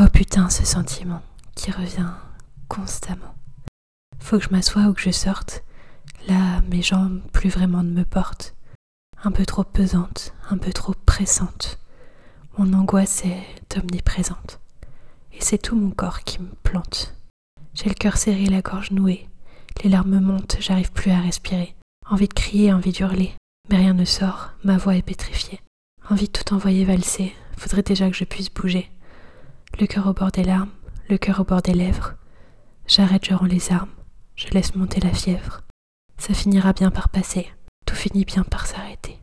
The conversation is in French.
Oh putain, ce sentiment qui revient constamment. Faut que je m'assoie ou que je sorte. Là, mes jambes plus vraiment ne me portent. Un peu trop pesantes, un peu trop pressantes. Mon angoisse est omniprésente. Et c'est tout mon corps qui me plante. J'ai le cœur serré, la gorge nouée. Les larmes montent, j'arrive plus à respirer. Envie de crier, envie d'hurler. Mais rien ne sort, ma voix est pétrifiée. Envie de tout envoyer valser, faudrait déjà que je puisse bouger. Le cœur au bord des larmes, le cœur au bord des lèvres. J'arrête, je rends les armes, je laisse monter la fièvre. Ça finira bien par passer, tout finit bien par s'arrêter.